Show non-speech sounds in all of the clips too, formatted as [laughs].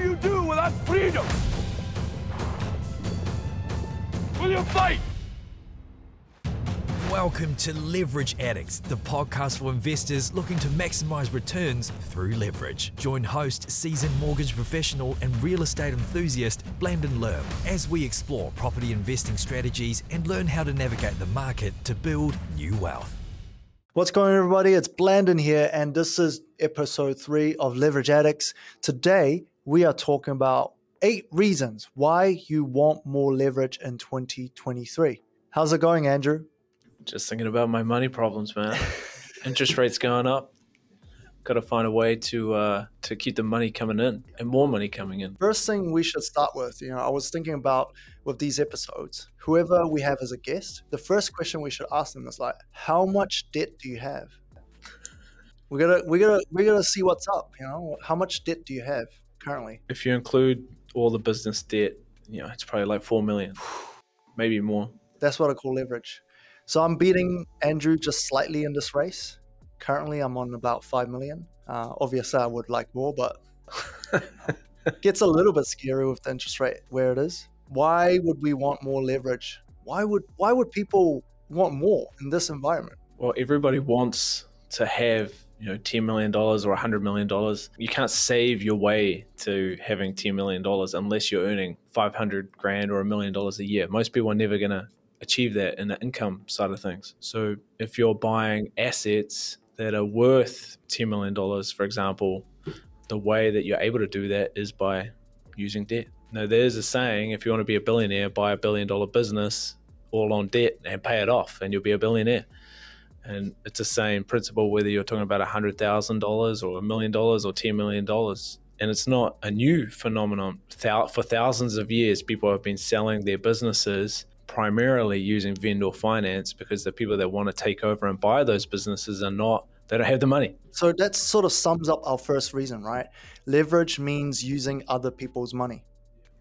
will you do without freedom? Will you fight? Welcome to Leverage Addicts, the podcast for investors looking to maximize returns through leverage. Join host, seasoned mortgage professional, and real estate enthusiast Blandon Leung as we explore property investing strategies and learn how to navigate the market to build new wealth. What's going on, everybody? It's Blandon here, and this is episode three of Leverage Addicts. Today, we are talking about eight reasons why you want more leverage in 2023. How's it going, Andrew? Just thinking about my money problems, man. [laughs] Interest rates going up. Got to find a way to uh, to keep the money coming in and more money coming in. First thing we should start with, you know, I was thinking about with these episodes, whoever we have as a guest, the first question we should ask them is like, how much debt do you have? We gotta, we gotta, we gotta see what's up. You know, how much debt do you have currently? If you include all the business debt, you know, it's probably like four million, maybe more. That's what I call leverage. So I'm beating Andrew just slightly in this race. Currently, I'm on about five million. Uh, obviously, I would like more, but it [laughs] gets a little bit scary with the interest rate where it is. Why would we want more leverage? Why would why would people want more in this environment? Well, everybody wants to have you know ten million dollars or hundred million dollars. You can't save your way to having ten million dollars unless you're earning five hundred grand or a million dollars a year. Most people are never gonna achieve that in the income side of things. So if you're buying assets that are worth $10 million, for example, the way that you're able to do that is by using debt. Now, there's a saying if you want to be a billionaire, buy a billion dollar business all on debt and pay it off, and you'll be a billionaire. And it's the same principle whether you're talking about $100,000 or a million dollars or $10 million. And it's not a new phenomenon. For thousands of years, people have been selling their businesses primarily using vendor finance because the people that want to take over and buy those businesses are not they don't have the money. So that sort of sums up our first reason, right? Leverage means using other people's money.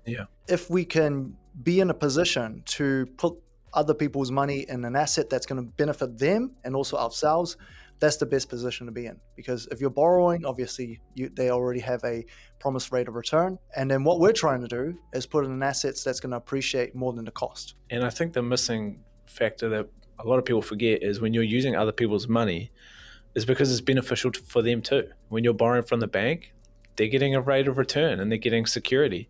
Yeah. If we can be in a position to put other people's money in an asset that's going to benefit them and also ourselves, that's the best position to be in. Because if you're borrowing, obviously you, they already have a promised rate of return. And then what we're trying to do is put in an assets that's going to appreciate more than the cost. And I think the missing factor that a lot of people forget is when you're using other people's money, is because it's beneficial for them too. When you're borrowing from the bank, they're getting a rate of return and they're getting security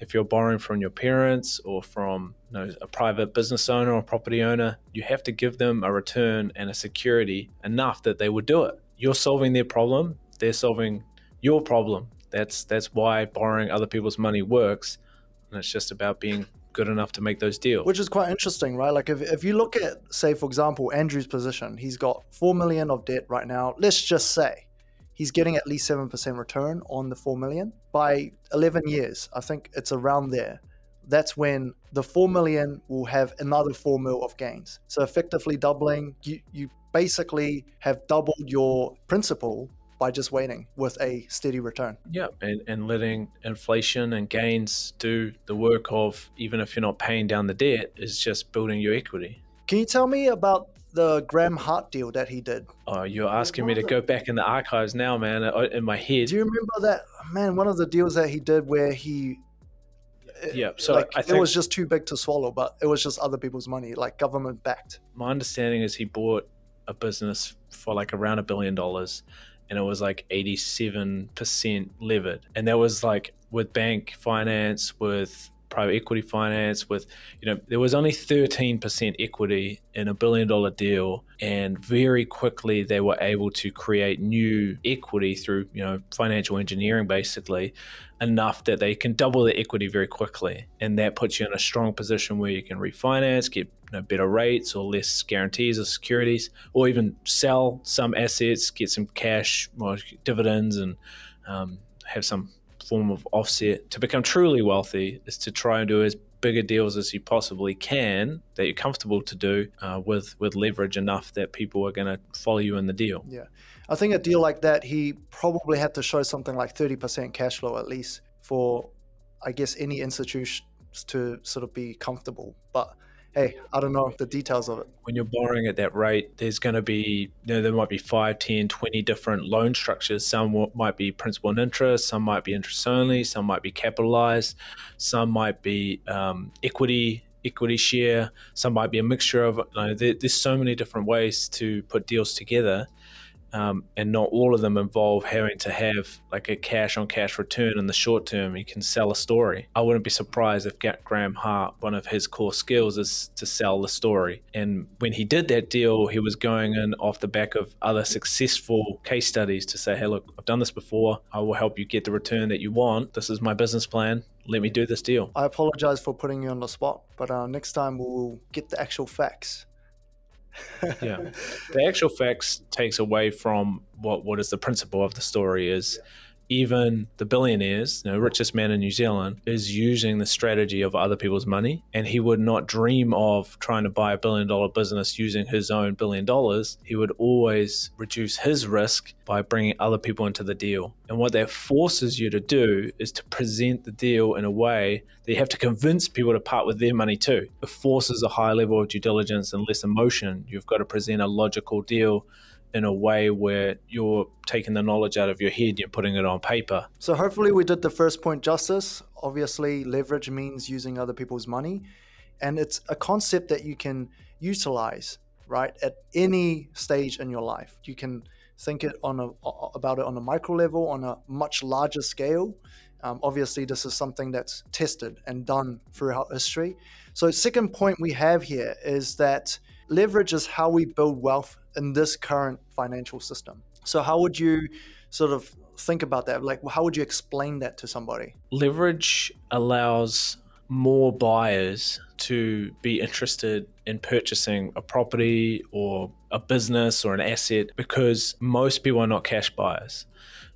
if you're borrowing from your parents or from you know, a private business owner or property owner, you have to give them a return and a security enough that they would do it. You're solving their problem, they're solving your problem. That's that's why borrowing other people's money works, and it's just about being good enough to make those deals. Which is quite interesting, right? Like if, if you look at, say, for example, Andrew's position, he's got four million of debt right now. Let's just say he's getting at least 7% return on the 4 million by 11 years i think it's around there that's when the 4 million will have another 4 mil of gains so effectively doubling you, you basically have doubled your principal by just waiting with a steady return. Yeah, and, and letting inflation and gains do the work of, even if you're not paying down the debt, is just building your equity. Can you tell me about the Graeme Hart deal that he did. Oh, you're asking me to go back in the archives now, man, uh, in my head. Do you remember that, man? One of the deals that he did where he. Yeah, so like, it was just too big to swallow, but it was just other people's money, like government backed. My understanding is he bought a business for like around a billion dollars, and it was like 87% levered. And that was like with bank finance, with private equity finance with you know there was only 13% equity in a billion dollar deal and very quickly they were able to create new equity through you know financial engineering basically enough that they can double the equity very quickly. And that puts you in a strong position where you can refinance get you know, better rates or less guarantees or securities or even sell some assets get some cash or dividends and um, have some form of offset to become truly wealthy is to try and do as bigger deals as you possibly can that you're comfortable to do uh, with with leverage enough that people are going to follow you in the deal. Yeah, I think a deal like that he probably had to show something like thirty percent cash flow at least for, I guess, any institutions to sort of be comfortable. But hey, I don't know the details of it. When you're borrowing at that rate, there's going to be, you know, there might be 5, 10, 20 different loan structures. Some might be principal and interest, some might be interest only, some might be capitalized, some might be um, equity equity share. Some might be a mixture of. You know, there, there's so many different ways to put deals together, um, and not all of them involve having to have like a cash on cash return in the short term. You can sell a story. I wouldn't be surprised if Graeme Hart, one of his core skills is to sell the story. And when he did that deal, he was going in off the back of other successful case studies to say, hey, look, I've done this before. I will help you get the return that you want. This is my business plan. Let me do this deal. I apologize for putting you on the spot, but uh, next time we'll get the actual facts yeah, [laughs] the actual facts takes away from what what is the principle of the story is. Even the billionaires, you know, richest man in New Zealand, is using the strategy of other people's money, and he would not dream of trying to buy a billion dollar business using his own billion dollars. He would always reduce his risk by bringing other people into the deal. And what that forces you to do is to present the deal in a way that you have to convince people to part with their money too. It forces a high level of due diligence and less emotion. You've got to present a logical deal in a way where you're taking the knowledge out of your head, you're putting it on paper. So hopefully we did the first point justice. Obviously, leverage means using other people's money, and it's a concept that you can utilize right at any stage in your life. You can think it on a about it on a micro level, on a much larger scale. Um, obviously, this is something that's tested and done throughout history. So, second point we have here is that leverage is how we build wealth in this current financial system. So, how would you sort of think about that? Like, how would you explain that to somebody? Leverage allows more buyers to be interested in purchasing a property or a business or an asset because most people are not cash buyers.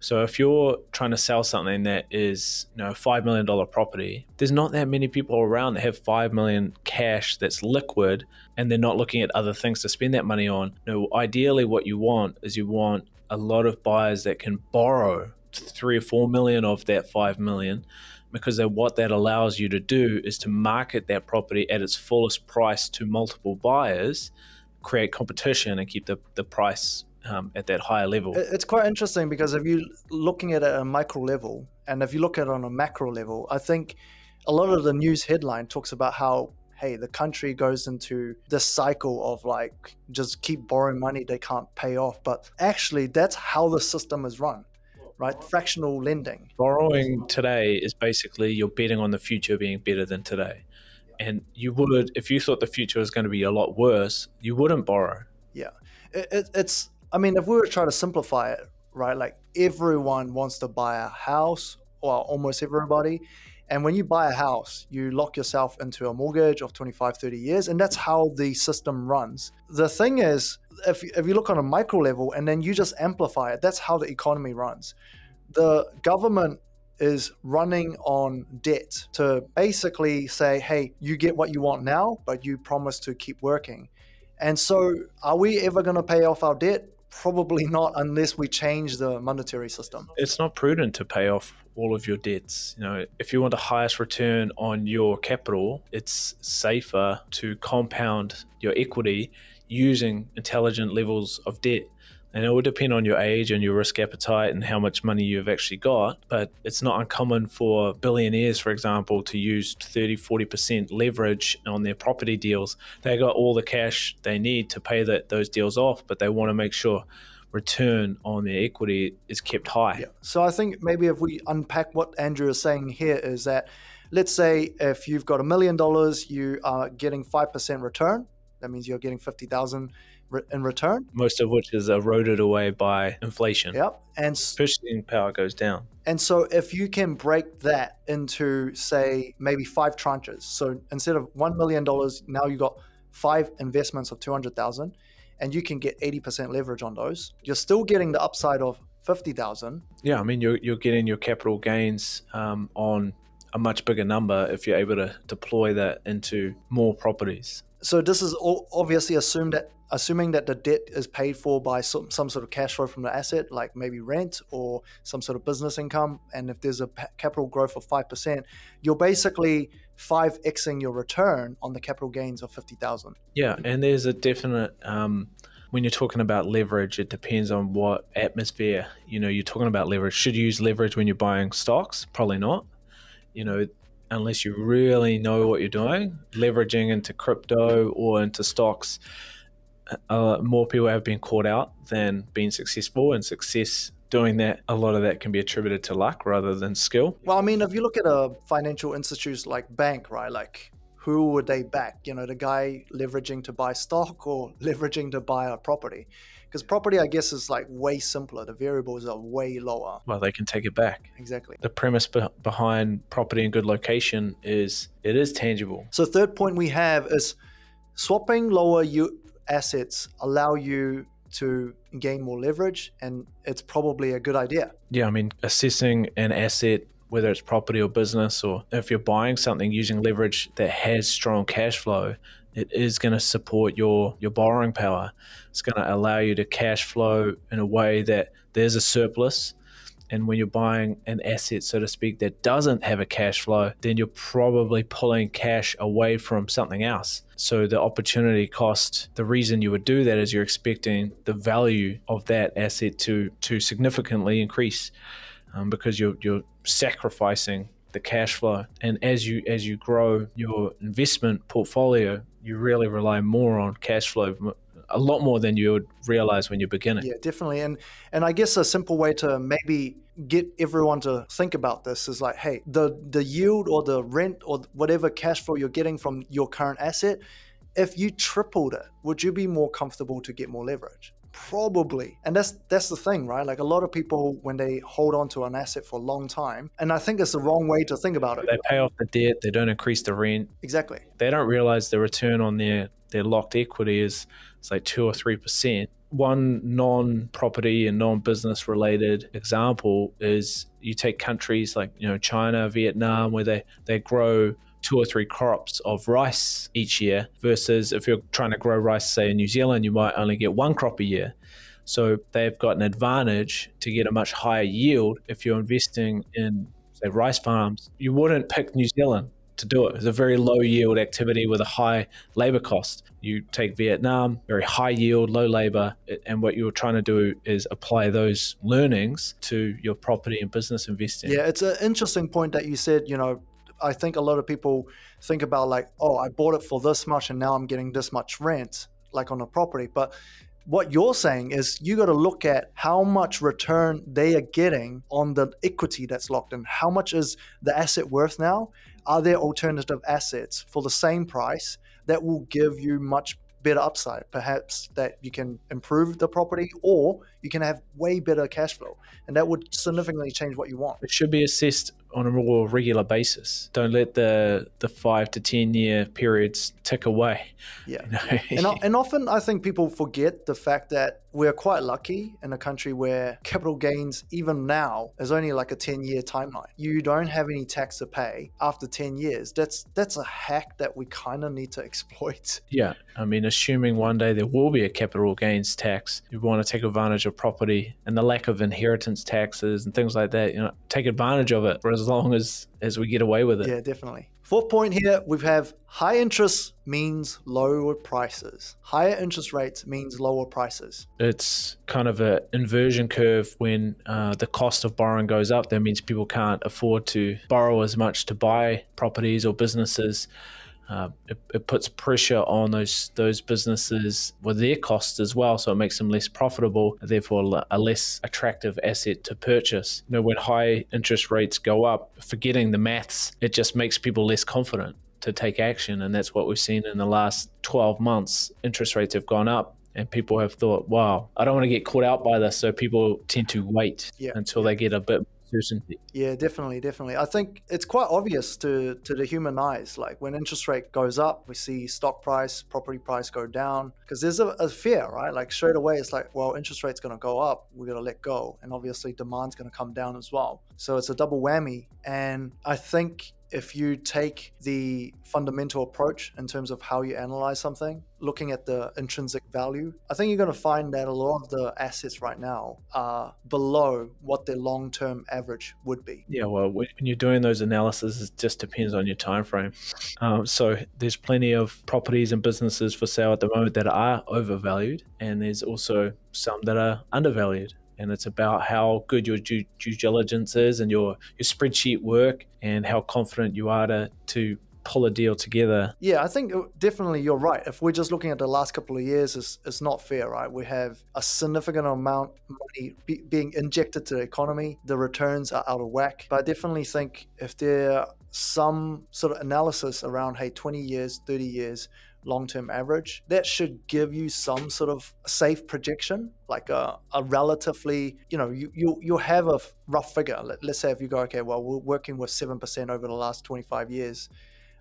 So if you're trying to sell something that is, you know, a five million dollar property, there's not that many people around that have five million cash that's liquid and they're not looking at other things to spend that money on. No, ideally what you want is you want a lot of buyers that can borrow three or four million of that five million because what that allows you to do is to market that property at its fullest price to multiple buyers, create competition, and keep the, the price um, at that higher level. It's quite interesting because if you're looking at it at a micro level, and if you look at it on a macro level, I think a lot of the news headline talks about how hey the country goes into this cycle of like just keep borrowing money they can't pay off but actually that's how the system is run right? Fractional lending. Borrowing today is basically you're betting on the future being better than today. And you would, if you thought the future was going to be a lot worse, you wouldn't borrow. Yeah. It, it, it's, I mean, if we were trying to simplify it, right? Like everyone wants to buy a house, or almost everybody. And when you buy a house, you lock yourself into a mortgage of 25, 30 years. And that's how the system runs. The thing is, if, if you look on a micro level and then you just amplify it, that's how the economy runs. The government is running on debt to basically say, hey, you get what you want now, but you promise to keep working. And so, are we ever going to pay off our debt? Probably not unless we change the monetary system. It's not prudent to pay off all of your debts. You know, if you want the highest return on your capital, it's safer to compound your equity using intelligent levels of debt. And it will depend on your age and your risk appetite and how much money you've actually got. But it's not uncommon for billionaires, for example, to use 30, 40% leverage on their property deals. They got all the cash they need to pay those deals off, but they want to make sure return on their equity is kept high. Yeah. So I think maybe if we unpack what Andrew is saying here is that let's say if you've got a million dollars, you are getting 5% return that means you're getting 50,000 in return. Most of which is eroded away by inflation. Yep. And purchasing power goes down. And so if you can break that into say maybe five tranches. So instead of 1 million dollars, now you've got five investments of 200,000 and you can get 80% leverage on those. You're still getting the upside of 50,000. Yeah, I mean you're you're getting your capital gains um, on a much bigger number if you're able to deploy that into more properties so this is obviously assumed that assuming that the debt is paid for by some, some sort of cash flow from the asset, like maybe rent or some sort of business income, and if there's a p- capital growth of 5%, you're basically 5xing your return on the capital gains of 50,000. Yeah, and there's a definite um, when you're talking about leverage, it depends on what atmosphere. You know, you're talking about leverage. Should you use leverage when you're buying stocks? Probably not. You know, unless you really know what you're doing, leveraging into crypto or into stocks. Uh, more people have been caught out than being successful, and success doing that, a lot of that can be attributed to luck rather than skill. Well, I mean, if you look at a financial institute like bank, right, like who would they back? You know, the guy leveraging to buy stock or [laughs] leveraging to buy a property? Because property, I guess, is like way simpler. The variables are way lower. Well, they can take it back. Exactly. The premise be- behind property and good location is it is tangible. So, third point we have is swapping lower you assets allow you to gain more leverage, and it's probably a good idea. Yeah, I mean, assessing an asset whether it's property or business, or if you're buying something using leverage that has strong cash flow, it is going to support your your borrowing power. It's going to allow you to cash flow in a way that there's a surplus. And when you're buying an asset, so to speak, that doesn't have a cash flow, then you're probably pulling cash away from something else. So the opportunity cost, the reason you would do that is you're expecting the value of that asset to to significantly increase um, because you're you're sacrificing the cash flow. And as you as you grow your investment portfolio, you really rely more on cash flow a lot more than you would realize when you're beginning. Yeah, definitely. And and I guess a simple way to maybe get everyone to think about this is like, hey, the the yield or the rent or whatever cash flow you're getting from your current asset, if you tripled it, would you be more comfortable to get more leverage? probably and that's that's the thing right like a lot of people when they hold on to an asset for a long time and i think it's the wrong way to think about it they pay off the debt they don't increase the rent exactly they don't realize the return on their their locked equity is say two or three percent one non-property and non-business related example is you take countries like you know china vietnam where they they grow two or three crops of rice each year versus if you're trying to grow rice, say in New Zealand, you might only get one crop a year. So they've got an advantage to get a much higher yield if you're investing in, say, rice farms. You wouldn't pick New Zealand to do it. It's a very low yield activity with a high labor cost. You take Vietnam, very high yield, low labor, and what you're trying to do is apply those learnings to your property and business investing. Yeah, it's an interesting point that you said, you know, I think a lot of people think about like, oh, I bought it for this much and now I'm getting this much rent, like on a property. But what you're saying is you got to look at how much return they are getting on the equity that's locked in. How much is the asset worth now? Are there alternative assets for the same price that will give you much better upside? Perhaps that you can improve the property or you can have way better cash flow. And that would significantly change what you want. It should be assessed on a more regular basis. Don't let the the five to ten year periods tick away. [laughs] Yeah, you know? and and often I think people forget the fact that we're quite lucky in a country where capital gains, even now, is only like a ten year timeline. You don't have any tax to pay after ten years. That's that's a hack that we kind of need to [laughs] exploit. Yeah, I mean, assuming one day there will be a capital gains tax, you want to take advantage of property and the lack of inheritance taxes and things like that. You know, take advantage of it for as long as as we get away with it. Yeah, definitely. Fourth point here, we have high interest means lower prices. Higher interest rates means lower prices. It's kind of an inversion curve when uh, the cost of borrowing goes up. That means people can't afford to borrow as much to buy properties or businesses uh, it, it, puts pressure on those those businesses with their costs as well, so it makes them less profitable, therefore a less attractive asset to purchase. You know, when high interest rates go up, forgetting the maths, it just makes people less confident to take action, and that's what we've seen in the last 12 months. Interest rates have gone up, and people have thought, "Wow, I don't want to get caught out by this," so people tend to wait yeah. until they get a bit certainty. Yeah, definitely, definitely. I think it's quite obvious to to the human eyes. Like when interest rate goes up, we see stock price, property price go down because there's a, a, fear, right? Like straight away, it's like, well, interest rate's going to go up, we're going to let go, and obviously demand's going to come down as well. So it's a double whammy, and I think if you take the fundamental approach in terms of how you analyze something, looking at the intrinsic value, I think you're going to find that a lot of the assets right now are below what their long-term average would be. Yeah, well, when you're doing those analyses, it just depends on your time frame. Um, so there's plenty of properties and businesses for sale at the moment that are overvalued, and there's also some that are undervalued and it's about how good your due, due, diligence is and your your spreadsheet work and how confident you are to to pull a deal together. Yeah, I think uh, definitely you're right. If we're just looking at the last couple of years, it's, it's not fair, right? We have a significant amount of money be, being injected to the economy. The returns are out of whack. But I definitely think if there some sort of analysis around, hey, 20 years, 30 years, long term average, that should give you some sort of safe projection, like a, a relatively, you know, you, you, you'll have a rough figure. Let, let's say if you go, okay, well, we're working with 7% over the last 25 years.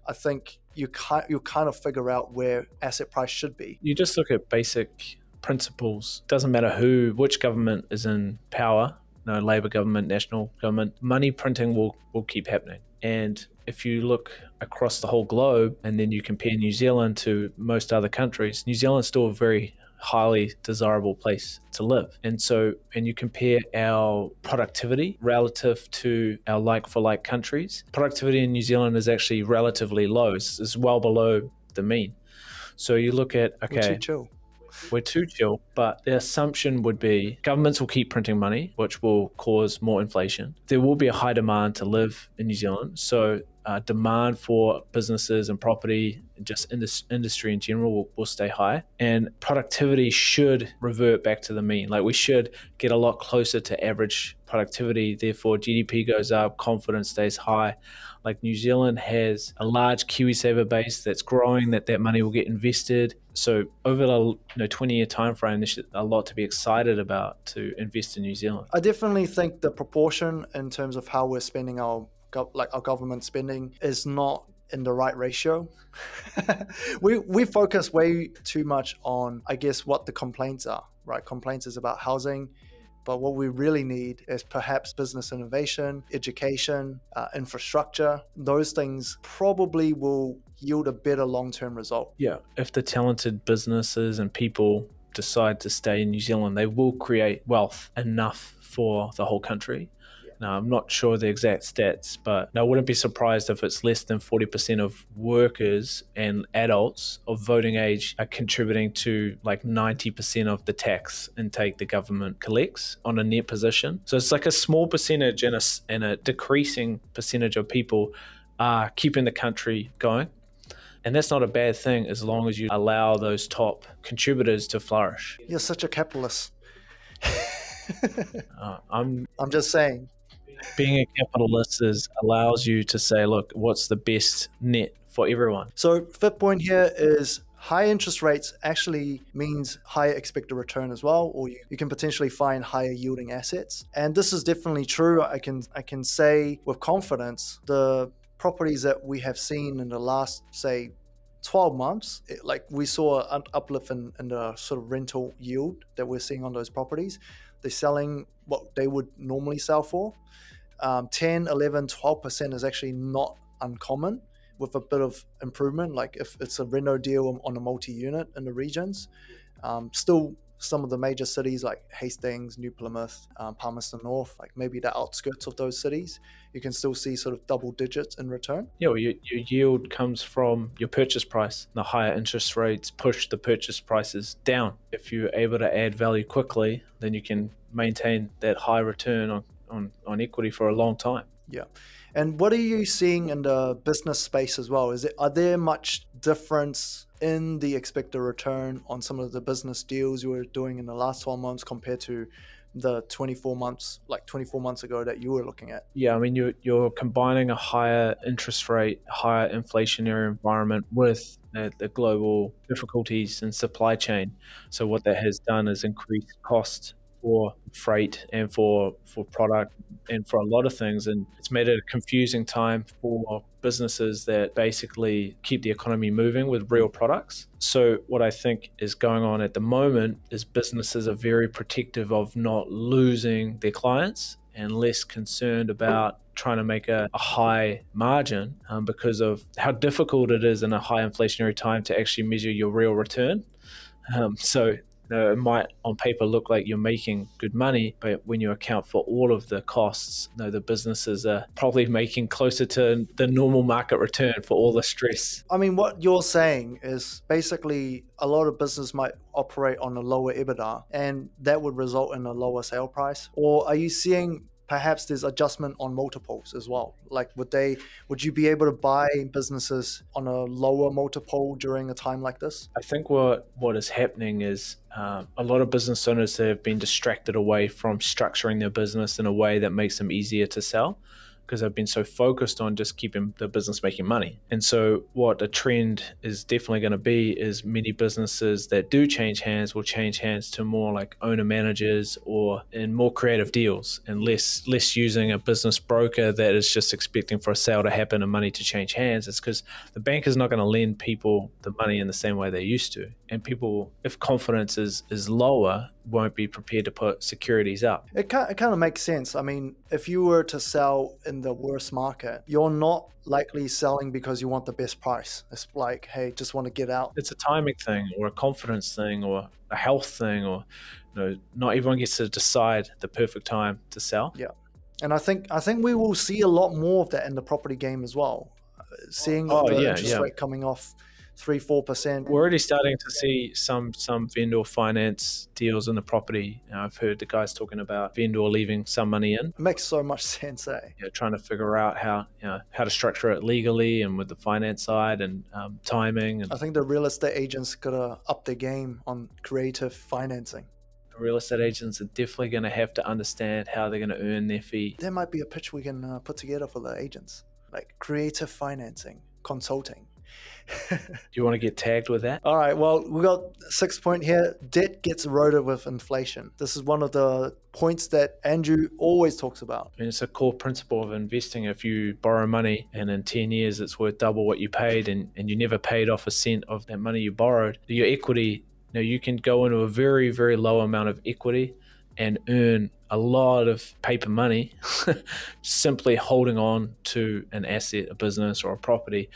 I think you kind you kind of figure out where asset price should be. You just look at basic principles. Doesn't matter who, which government is in power. No, Labor government, national government. Money printing will will keep happening. And if you look across the whole globe and then you compare New Zealand to most other countries, New Zealand's still a very highly desirable place to live. And so, and you compare our productivity relative to our like for like countries, productivity in New Zealand is actually relatively low, it's, it's well below the mean. So you look at, okay, We're too chill. We're too chill, but the assumption would be governments will keep printing money, which will cause more inflation. There will be a high demand to live in New Zealand. So uh, demand for businesses and property, just in this industry in general, will, will, stay high. And productivity should revert back to the mean. Like we should get a lot closer to average productivity. Therefore, GDP goes up, confidence stays high. Like New Zealand has a large KiwiSaver base that's growing. That that money will get invested. So over the you know 20 year time frame, there's a lot to be excited about to invest in New Zealand. I definitely think the proportion in terms of how we're spending our like our government spending is not in the right ratio. [laughs] we we focus way too much on I guess what the complaints are, right? Complaints is about housing, but what we really need is perhaps business innovation, education, uh, infrastructure. Those things probably will yield a better long-term result. Yeah, if the talented businesses and people decide to stay in New Zealand, they will create wealth enough for the whole country. Now, I'm not sure the exact stats, but I wouldn't be surprised if it's less than 40% of workers and adults of voting age are contributing to like 90% of the tax intake the government collects on a net position. So it's like a small percentage and a, and a decreasing percentage of people are keeping the country going. And that's not a bad thing as long as you allow those top contributors to flourish. You're such a capitalist. [laughs] uh, I'm I'm just saying being a capitalist is allows you to say, look, what's the best net for everyone? So fifth point here is high interest rates actually means higher expected return as well, or you, you can potentially find higher yielding assets. And this is definitely true. I can I can say with confidence the properties that we have seen in the last say 12 months, it, like we saw an uplift in, in the sort of rental yield that we're seeing on those properties. They're selling what they would normally sell for um, 10, 11, 12% is actually not uncommon with a bit of improvement. Like if it's a reno deal on a multi unit in the regions, um, still some of the major cities like Hastings, New Plymouth, um, Palmerston North, like maybe the outskirts of those cities, you can still see sort of double digits in return. Yeah, well, your, your yield comes from your purchase price. The higher interest rates push the purchase prices down. If you're able to add value quickly, then you can maintain that high return on on, on equity for a long time. Yeah. And what are you seeing in the business space as well? Is it are there much difference in the expected return on some of the business deals you were doing in the last 12 months compared to the 24 months like 24 months ago that you were looking at yeah i mean you're, you're combining a higher interest rate higher inflationary environment with the, the global difficulties in supply chain so what that has done is increased cost for freight and for for product and for a lot of things and it's made it a confusing time for businesses that basically keep the economy moving with real products so what i think is going on at the moment is businesses are very protective of not losing their clients and less concerned about trying to make a, a high margin um, because of how difficult it is in a high inflationary time to actually measure your real return. Um, so know, it might on paper look like you're making good money, but when you account for all of the costs, you know, the businesses are probably making closer to the normal market return for all the stress. I mean, what you're saying is basically a lot of business might operate on a lower EBITDA and that would result in a lower sale price. Or are you seeing perhaps there's adjustment on multiples as well. Like would they would you be able to buy businesses on a lower multiple during a time like this? I think what what is happening is um, a lot of business owners have been distracted away from structuring their business in a way that makes them easier to sell because I've been so focused on just keeping the business making money. And so, what a trend is definitely going to be is many businesses that do change hands will change hands to more like owner managers or in more creative deals and less less using a business broker that is just expecting for a sale to happen and money to change hands. It's because the bank is not going to lend people the money in the same way they used to. And people, if confidence is, is lower, won't be prepared to put securities up. It kind, it kind of makes sense. I mean, if you were to sell in the worst market, you're not likely selling because you want the best price. It's like, hey, just want to get out. It's a timing thing or a confidence thing or a health thing or you know, not everyone gets to decide the perfect time to sell. Yeah. And I think I think we will see a lot more of that in the property game as well. Seeing oh, the yeah, interest yeah. rate coming off three, four percent. We're already starting to see some some vendor finance deals in the property. You know, I've heard the guys talking about vendor leaving some money in. It makes so much [laughs] sense, eh? Yeah, trying to figure out how you know how to structure it legally and with the finance side and um, timing. And I think the real estate agents gotta up their game on creative financing real estate agents are definitely going to have to understand how they're going to earn their fee. There might be a pitch we can uh, put together for the agents, like creative financing, consulting. Do you want to get tagged with that? All right. Well, we got six point here. Debt gets eroded with inflation. This is one of the points that Andrew always talks about. I mean, it's a core principle of investing. If you borrow money and in 10 years it's worth double what you paid and, and you never paid off a cent of that money you borrowed, your equity, you know, you can go into a very, very low amount of equity and earn a lot of paper money [laughs] simply holding on to an asset, a business, or a property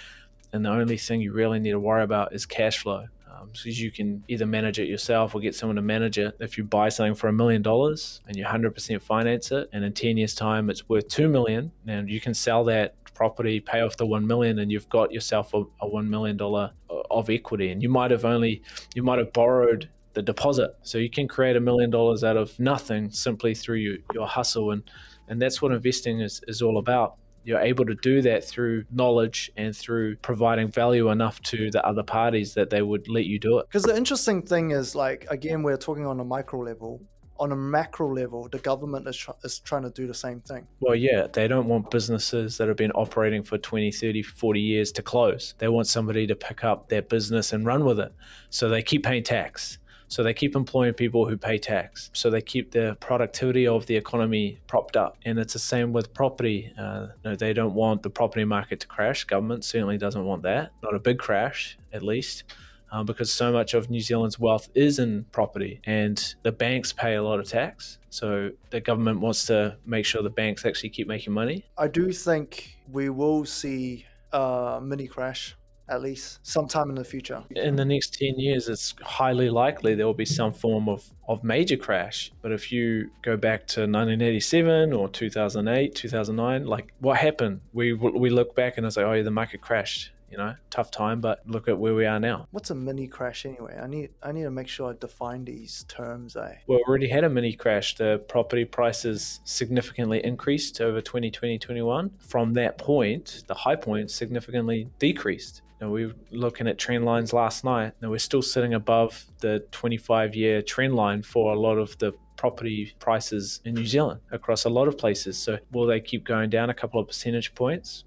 and the only thing you really need to worry about is cash flow. Um, so you can either manage it yourself or get someone to manage it. If you buy something for a million dollars and you 100% finance it, and in 10 years' time it's worth two million, and you can sell that property, pay off the one million, and you've got yourself a, a one million dollar uh, of equity. And you might have only you might have borrowed the deposit, so you can create a million dollars out of nothing simply through your, your hustle and and that's what investing is, is all about you're able to do that through knowledge and through providing value enough to the other parties that they would let you do it. Because the interesting thing is, like, again, we're talking on a micro level. On a macro level, the government is, tr- is trying to do the same thing. Well, yeah, they don't want businesses that have been operating for 20, 30, 40 years to close. They want somebody to pick up their business and run with it. So they keep paying tax so they keep employing people who pay tax. So they keep the productivity of the economy propped up. And it's the same with property. Uh, you know, they don't want the property market to crash. Government certainly doesn't want that. Not a big crash, at least. Um, because so much of New Zealand's wealth is in property and the banks pay a lot of tax. So the government wants to make sure the banks actually keep making money. I do think we will see a mini crash at least sometime in the future. In the next 10 years, it's highly likely there will be some form of, of major crash. But if you go back to 1987 or 2008, 2009, like what happened? We, we look back and it's like, oh, yeah, the market crashed. You know, tough time, but look at where we are now. What's a mini crash anyway? I need I need to make sure I define these terms. Eh? Well, we already had a mini crash. The property prices significantly increased over 2020, 21. From that point, the high point significantly decreased. Know, we were looking at trend lines last night, and we're still sitting above the 25 year trend line for a lot of the property prices in New Zealand across a lot of places. So, will they keep going down a couple of percentage points?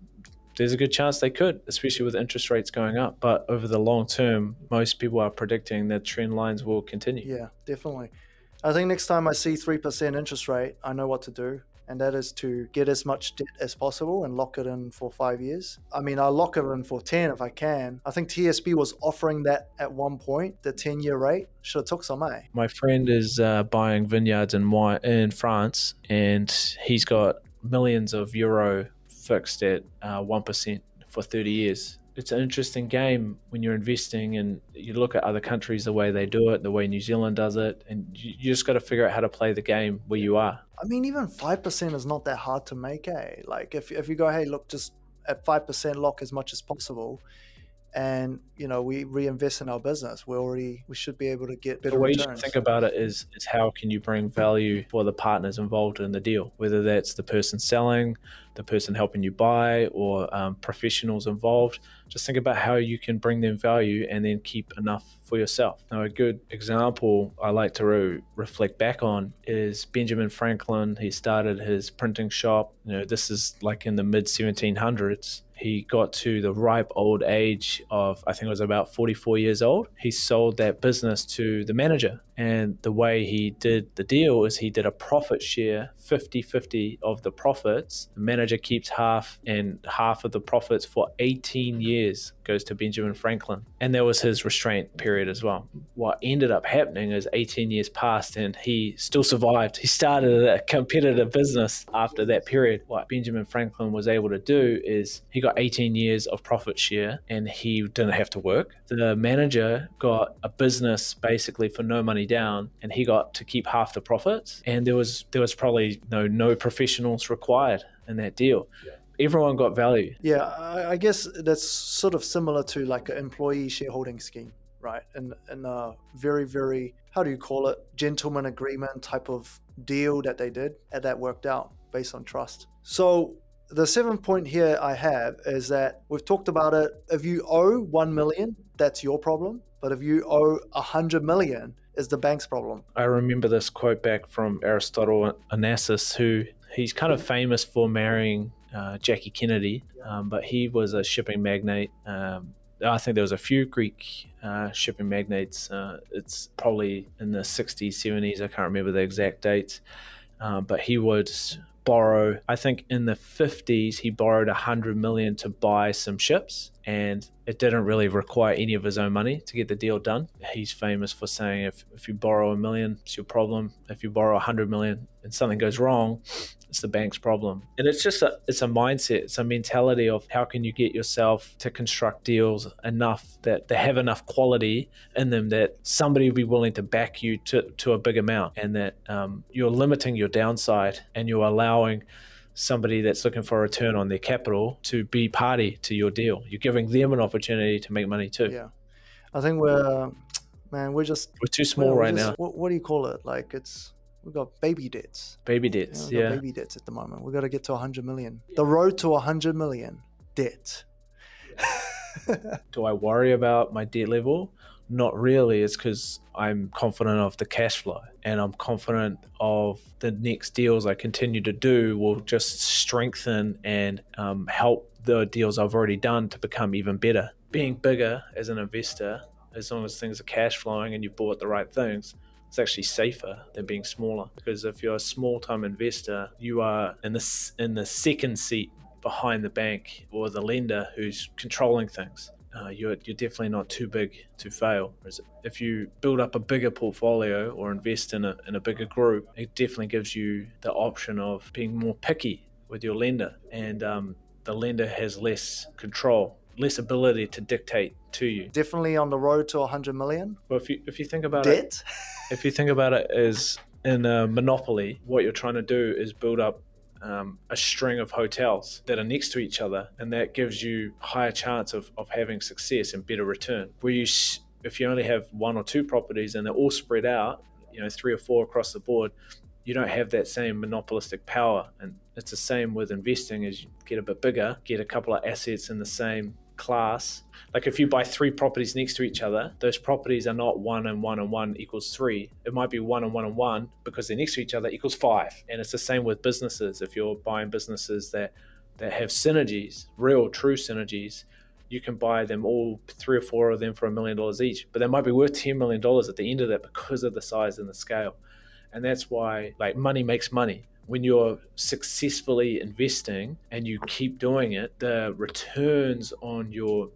There's a good chance they could, especially with interest rates going up. But over the long term, most people are predicting that trend lines will continue. Yeah, definitely. I think next time I see 3% interest rate, I know what to do and that is to get as much debt as possible and lock it in for five years. I mean, I'll lock it in for 10 if I can. I think TSB was offering that at one point, the 10 year rate. Should have took some, eh? My friend is uh, buying vineyards in, in France, and he's got millions of euro fixed at uh, 1% for 30 years it's an interesting game when you're investing and you look at other countries the way they do it the way new zealand does it and you, you just got to figure out how to play the game where you are. I mean even 5% is not that hard to make eh? Like if, if you go hey look just at 5% lock as much as possible and you know we reinvest in our business we already we should be able to get better the way returns. you think about it is is how can you bring value for the partners involved in the deal? Whether that's the person selling the person helping you buy or um, professionals involved just think about how you can bring them value and then keep enough for yourself now a good example i like to re- reflect back on is benjamin franklin he started his printing shop you know this is like in the mid 1700s he got to the ripe old age of, I think it was about 44 years old. He sold that business to the manager. And the way he did the deal is he did a profit share 50 50 of the profits. The manager keeps half, and half of the profits for 18 years goes to Benjamin Franklin. And there was his restraint period as well. What ended up happening is 18 years passed and he still survived. He started a competitive business after that period. What Benjamin Franklin was able to do is he got 18 years of profit share and he didn't have to work. The manager got a business basically for no money down and he got to keep half the profits and there was there was probably no no professionals required in that deal yeah. everyone got value yeah I, guess that's sort of similar to like an employee shareholding scheme right and in a very very how do you call it gentleman agreement type of deal that they did and that worked out based on trust so the seventh point here I have is that we've talked about it. If you owe 1 million, that's your problem. But if you owe a 100 million, is the bank's problem. I remember this quote back from Aristotle Onassis, who he's kind of famous for marrying uh, Jackie Kennedy, um, but he was a shipping magnate. Um, I think there was a few Greek uh, shipping magnates. Uh, it's probably in the 60s, 70s. I can't remember the exact dates. Um, but he would borrow i think in the 50s he borrowed 100 million to buy some ships and it didn't really require any of his own money to get the deal done. He's famous for saying if, if you borrow a million it's your problem. If you borrow a 100 million and something goes wrong it's the bank's problem. And it's just a it's a mindset it's a mentality of how can you get yourself to construct deals enough that they have enough quality in them that somebody will be willing to back you to, to a big amount and that um, you're limiting your downside and you're allowing somebody that's looking for a return on their capital to be party to your deal you're giving them an opportunity to make money too yeah i think we're man we're just we're too small we're, right just, now what, what do you call it like it's We've got baby debts. Baby debts, yeah. yeah. Baby debts at the moment. We've got to get to 100 million. The road to 100 million debt. [laughs] Do I worry about my debt level? Not really. It's because I'm confident of the cash flow and I'm confident of the next deals I continue to do will just strengthen and um, help the deals I've already done to become even better. Being bigger as an investor, as long as things are cash flowing and you've bought the right things, it's actually safer than being smaller because if you're a small time investor, you are in the in the second seat behind the bank or the lender who's controlling things. Uh, you're, you're definitely not too big to fail. Whereas if you build up a bigger portfolio or invest in a, in a bigger group, it definitely gives you the option of being more picky with your lender. And um, the lender has less control less ability to dictate to you. Definitely on the road to 100 million. Well, if you if you think about Debt? it, if you think about it as in a monopoly, what you're trying to do is build up um, a string of hotels that are next to each other, and that gives you higher chance of, of having success and better return. Where you, if you only have one or two properties and they're all spread out, you know, three or four across the board, you don't have that same monopolistic power. And it's the same with investing as you get a bit bigger, get a couple of assets in the same class. Like if you buy three properties next to each other, those properties are not one and one and one equals three. It might be one and one and one because they're next to each other equals five. And it's the same with businesses. If you're buying businesses that that have synergies, real true synergies, you can buy them all three or four of them for a million dollars each. But they might be worth ten million dollars at the end of that because of the size and the scale. And that's why like money makes money when you're successfully investing and you keep doing it, the returns on your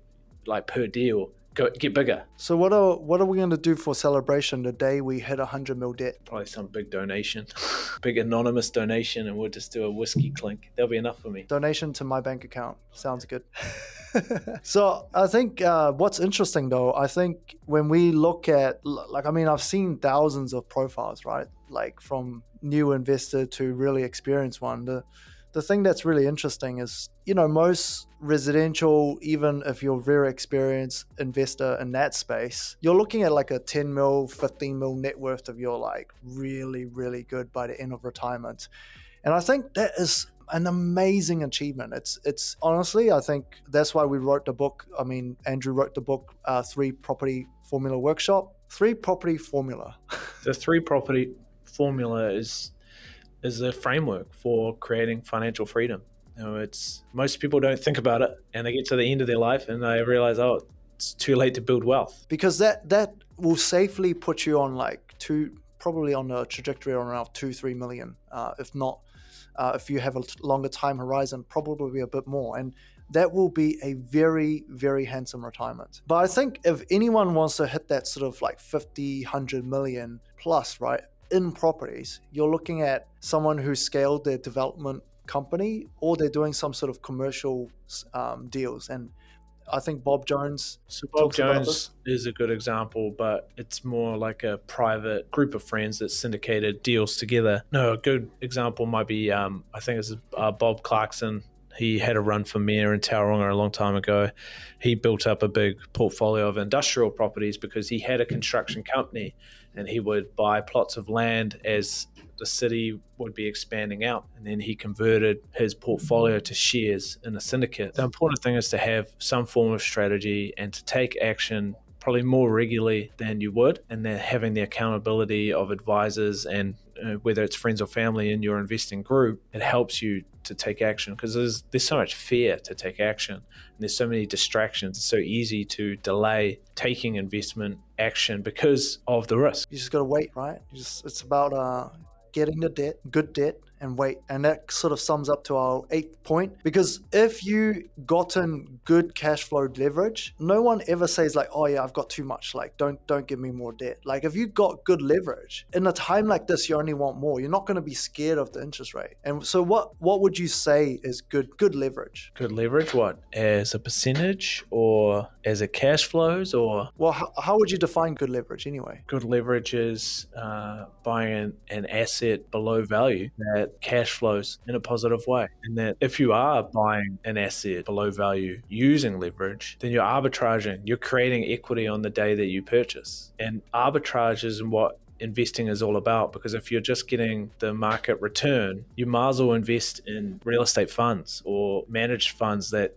like per deal go, get bigger. So what are what are we going to do for celebration the day we hit 100 mil debt? Probably some big donation, [laughs] big anonymous donation, and we'll just do a whiskey clink. That'll be enough for me. Donation to my bank account. Sounds good. [laughs] so I think uh, what's interesting though, I think when we look at like I mean I've seen thousands of profiles, right? Like from new investor to really experienced one. The the thing that's really interesting is, you know, most residential, even if you're very experienced investor in that space, you're looking at like a 10 mil, 15 mil net worth of your like really, really good by the end of retirement. And I think that is an amazing achievement. It's it's honestly, I think that's why we wrote the book. I mean, Andrew wrote the book, uh, Three Property Formula Workshop. Three Property Formula. the three property formula is is a framework for creating financial freedom. You know, it's most people don't think about it, and they get to the end of their life and they realize, oh, it's too late to build wealth. Because that that will safely put you on like two, probably on a trajectory around two, three million, uh, if not, uh, if you have a longer time horizon, probably a bit more, and that will be a very, very handsome retirement. But I think if anyone wants to hit that sort of like 50, 100 million plus, right, in properties, you're looking at someone who scaled their development company or they're doing some sort of commercial um, deals. And I think Bob Jones. Bob Jones is a good example, but it's more like a private group of friends that syndicated deals together. No, a good example might be um, I think it's uh, Bob Clarkson. He had a run for mayor in Tauranga a long time ago. He built up a big portfolio of industrial properties because he had a construction company and he would buy plots of land as the city would be expanding out. And then he converted his portfolio to shares in a syndicate. The important thing is to have some form of strategy and to take action probably more regularly than you would, and then having the accountability of advisors and uh, whether it's friends or family in your investing group, it helps you to take action because there's there's so much fear to take action, and there's so many distractions. It's so easy to delay taking investment action because of the risk. You just got to wait, right? You just it's about uh, getting the debt, good debt, and wait. And that sort of sums up to our eighth point. Because if you gotten good cash flow leverage, no one ever says like, "Oh yeah, I've got too much. Like, don't don't give me more debt." Like, if you got good leverage in a time like this, you only want more. You're not going to be scared of the interest rate. And so, what what would you say is good good leverage? Good leverage, what as a percentage or as a cash flows or? Well, how, how would you define good leverage anyway? Good leverage is uh, buying an, an asset below value that cash flows in a positive way. And that if you are buying an asset below value using leverage, then you're arbitraging, you're creating equity on the day that you purchase. And arbitrage is what investing is all about because if you're just getting the market return, you might as well invest in real estate funds or managed funds that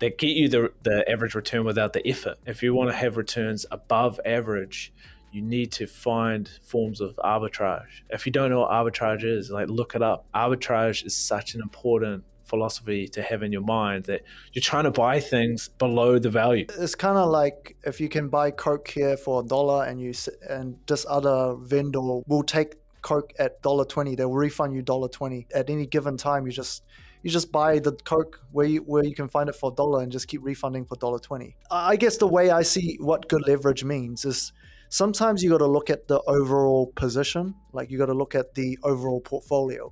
that get you the, the average return without the effort. If you want to have returns above average, you need to find forms of arbitrage. If you don't know what arbitrage is, like look it up. Arbitrage is such an important philosophy to have in your mind that you're trying to buy things below the value. It's kind of like if you can buy Coke here for a dollar and you and this other vendor will take Coke at dollar twenty, they'll refund you dollar twenty at any given time. You just you just buy the Coke where you, where you can find it for a dollar and just keep refunding for dollar twenty. I guess the way I see what good leverage means is sometimes you got to look at the overall position, like you got to look at the overall portfolio.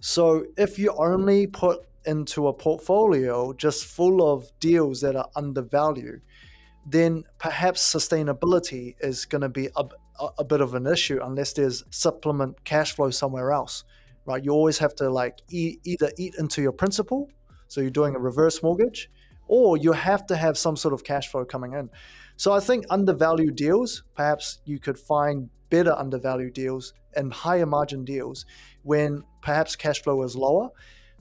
So if you only put into a portfolio just full of deals that are undervalued, then perhaps sustainability is going to be a, a, bit of an issue unless there's supplement cash flow somewhere else, right? You always have to like e- either eat into your principal, so you're doing a reverse mortgage, or you have to have some sort of cash flow coming in. So I think undervalued deals, perhaps you could find better undervalued deals and higher margin deals when perhaps cash flow is lower.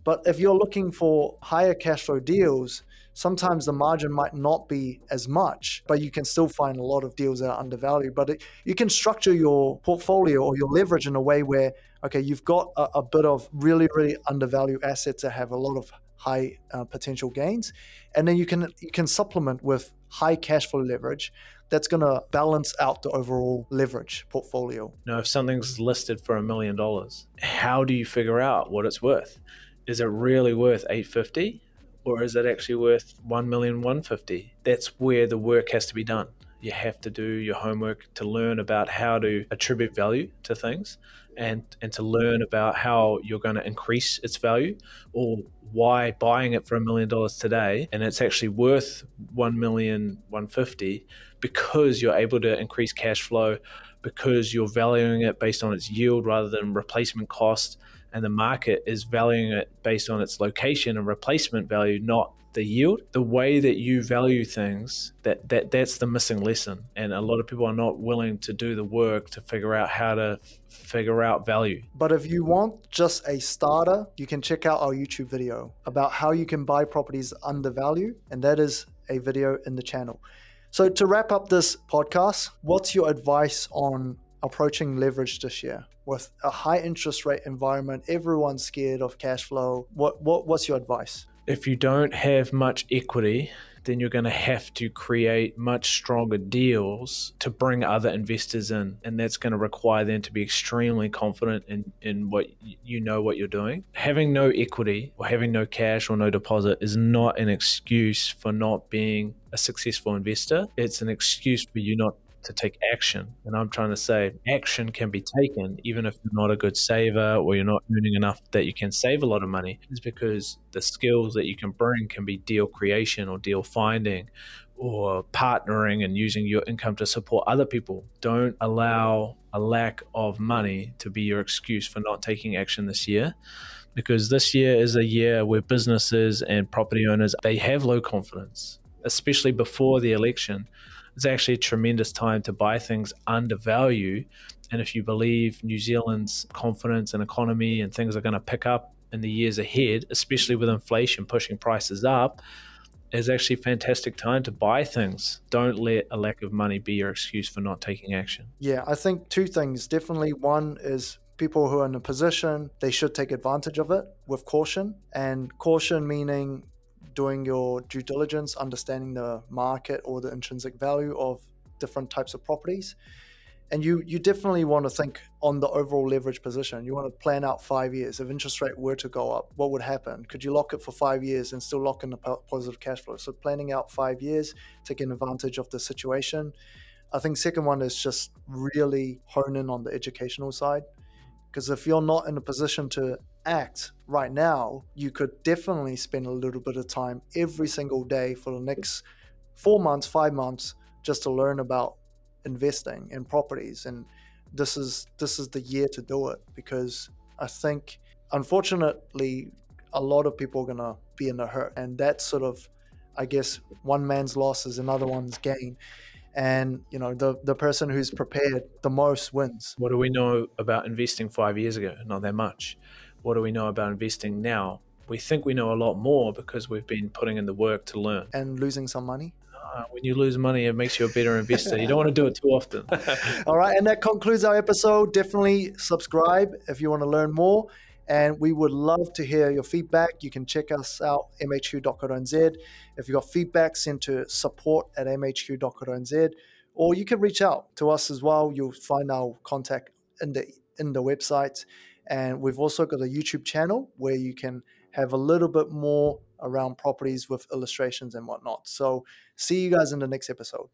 But if you're looking for higher cash flow deals, sometimes the margin might not be as much, but you can still find a lot of deals that are undervalued. But it, you can structure your portfolio or your leverage in a way where, okay, you've got a, a bit of really, really undervalued assets that have a lot of high uh, potential gains, and then you can you can supplement with high cash flow leverage that's going to balance out the overall leverage portfolio. Now, if something's listed for a million dollars, how do you figure out what it's worth? Is it really worth 850 or is it actually worth 1 million 150? That's where the work has to be done. You have to do your homework to learn about how to attribute value to things and and to learn about how you're going to increase its value or why buying it for a million dollars today and it's actually worth 1 million 150 because you're able to increase cash flow because you're valuing it based on its yield rather than replacement cost. And the market is valuing it based on its location and replacement value not the yield the way that you value things that, that that's the missing lesson and a lot of people are not willing to do the work to figure out how to f- figure out value But if you want just a starter, you can check out our YouTube video about how you can buy properties under value, and that is a video in the channel. So to wrap up this podcast, what's your advice on approaching leverage this year? With a high interest rate environment, everyone's scared of cash flow. What what what's your advice? If you don't have much equity, then you're going to have to create much stronger deals to bring other investors in. And that's going to require them to be extremely confident in, in what you know what you're doing. Having no equity or having no cash or no deposit is not an excuse for not being a successful investor. It's an excuse for you not to take action. And I'm trying to say action can be taken even if you're not a good saver or you're not earning enough that you can save a lot of money. Is because the skills that you can bring can be deal creation or deal finding or partnering and using your income to support other people. Don't allow a lack of money to be your excuse for not taking action this year because this year is a year where businesses and property owners they have low confidence especially before the election it's actually a tremendous time to buy things under value. And if you believe New Zealand's confidence and economy and things are going to pick up in the years ahead, especially with inflation pushing prices up, is actually a fantastic time to buy things. Don't let a lack of money be your excuse for not taking action. Yeah, I think two things. Definitely one is people who are in a position, they should take advantage of it with caution. And caution meaning doing your due diligence, understanding the market or the intrinsic value of different types of properties. And you you definitely want to think on the overall leverage position. You want to plan out five years. If interest rate were to go up, what would happen? Could you lock it for five years and still lock in the positive cash flow? So planning out five years, taking advantage of the situation. I think second one is just really hone in on the educational side. Because if you're not in a position to act right now, you could definitely spend a little bit of time every single day for the next four months, five months, just to learn about investing in properties. And this is this is the year to do it because I think unfortunately a lot of people are gonna be in a hurt. And that's sort of I guess one man's loss is another one's gain and you know the the person who's prepared the most wins what do we know about investing five years ago not that much what do we know about investing now? We think we know a lot more because we've been putting in the work to learn. And losing some money? Uh, when you lose money, it makes you a better investor. You don't want to do it too often. [laughs] All right. And that concludes our episode. Definitely subscribe if you want to learn more. And we would love to hear your feedback. You can check us out, mhq.co.nz. If you've got feedback, send to support at mhq.co.nz. Or you can reach out to us as well. You'll find our contact in the in the website. And we've also got a YouTube channel where you can have a little bit more around properties with illustrations and whatnot. So, see you guys in the next episode.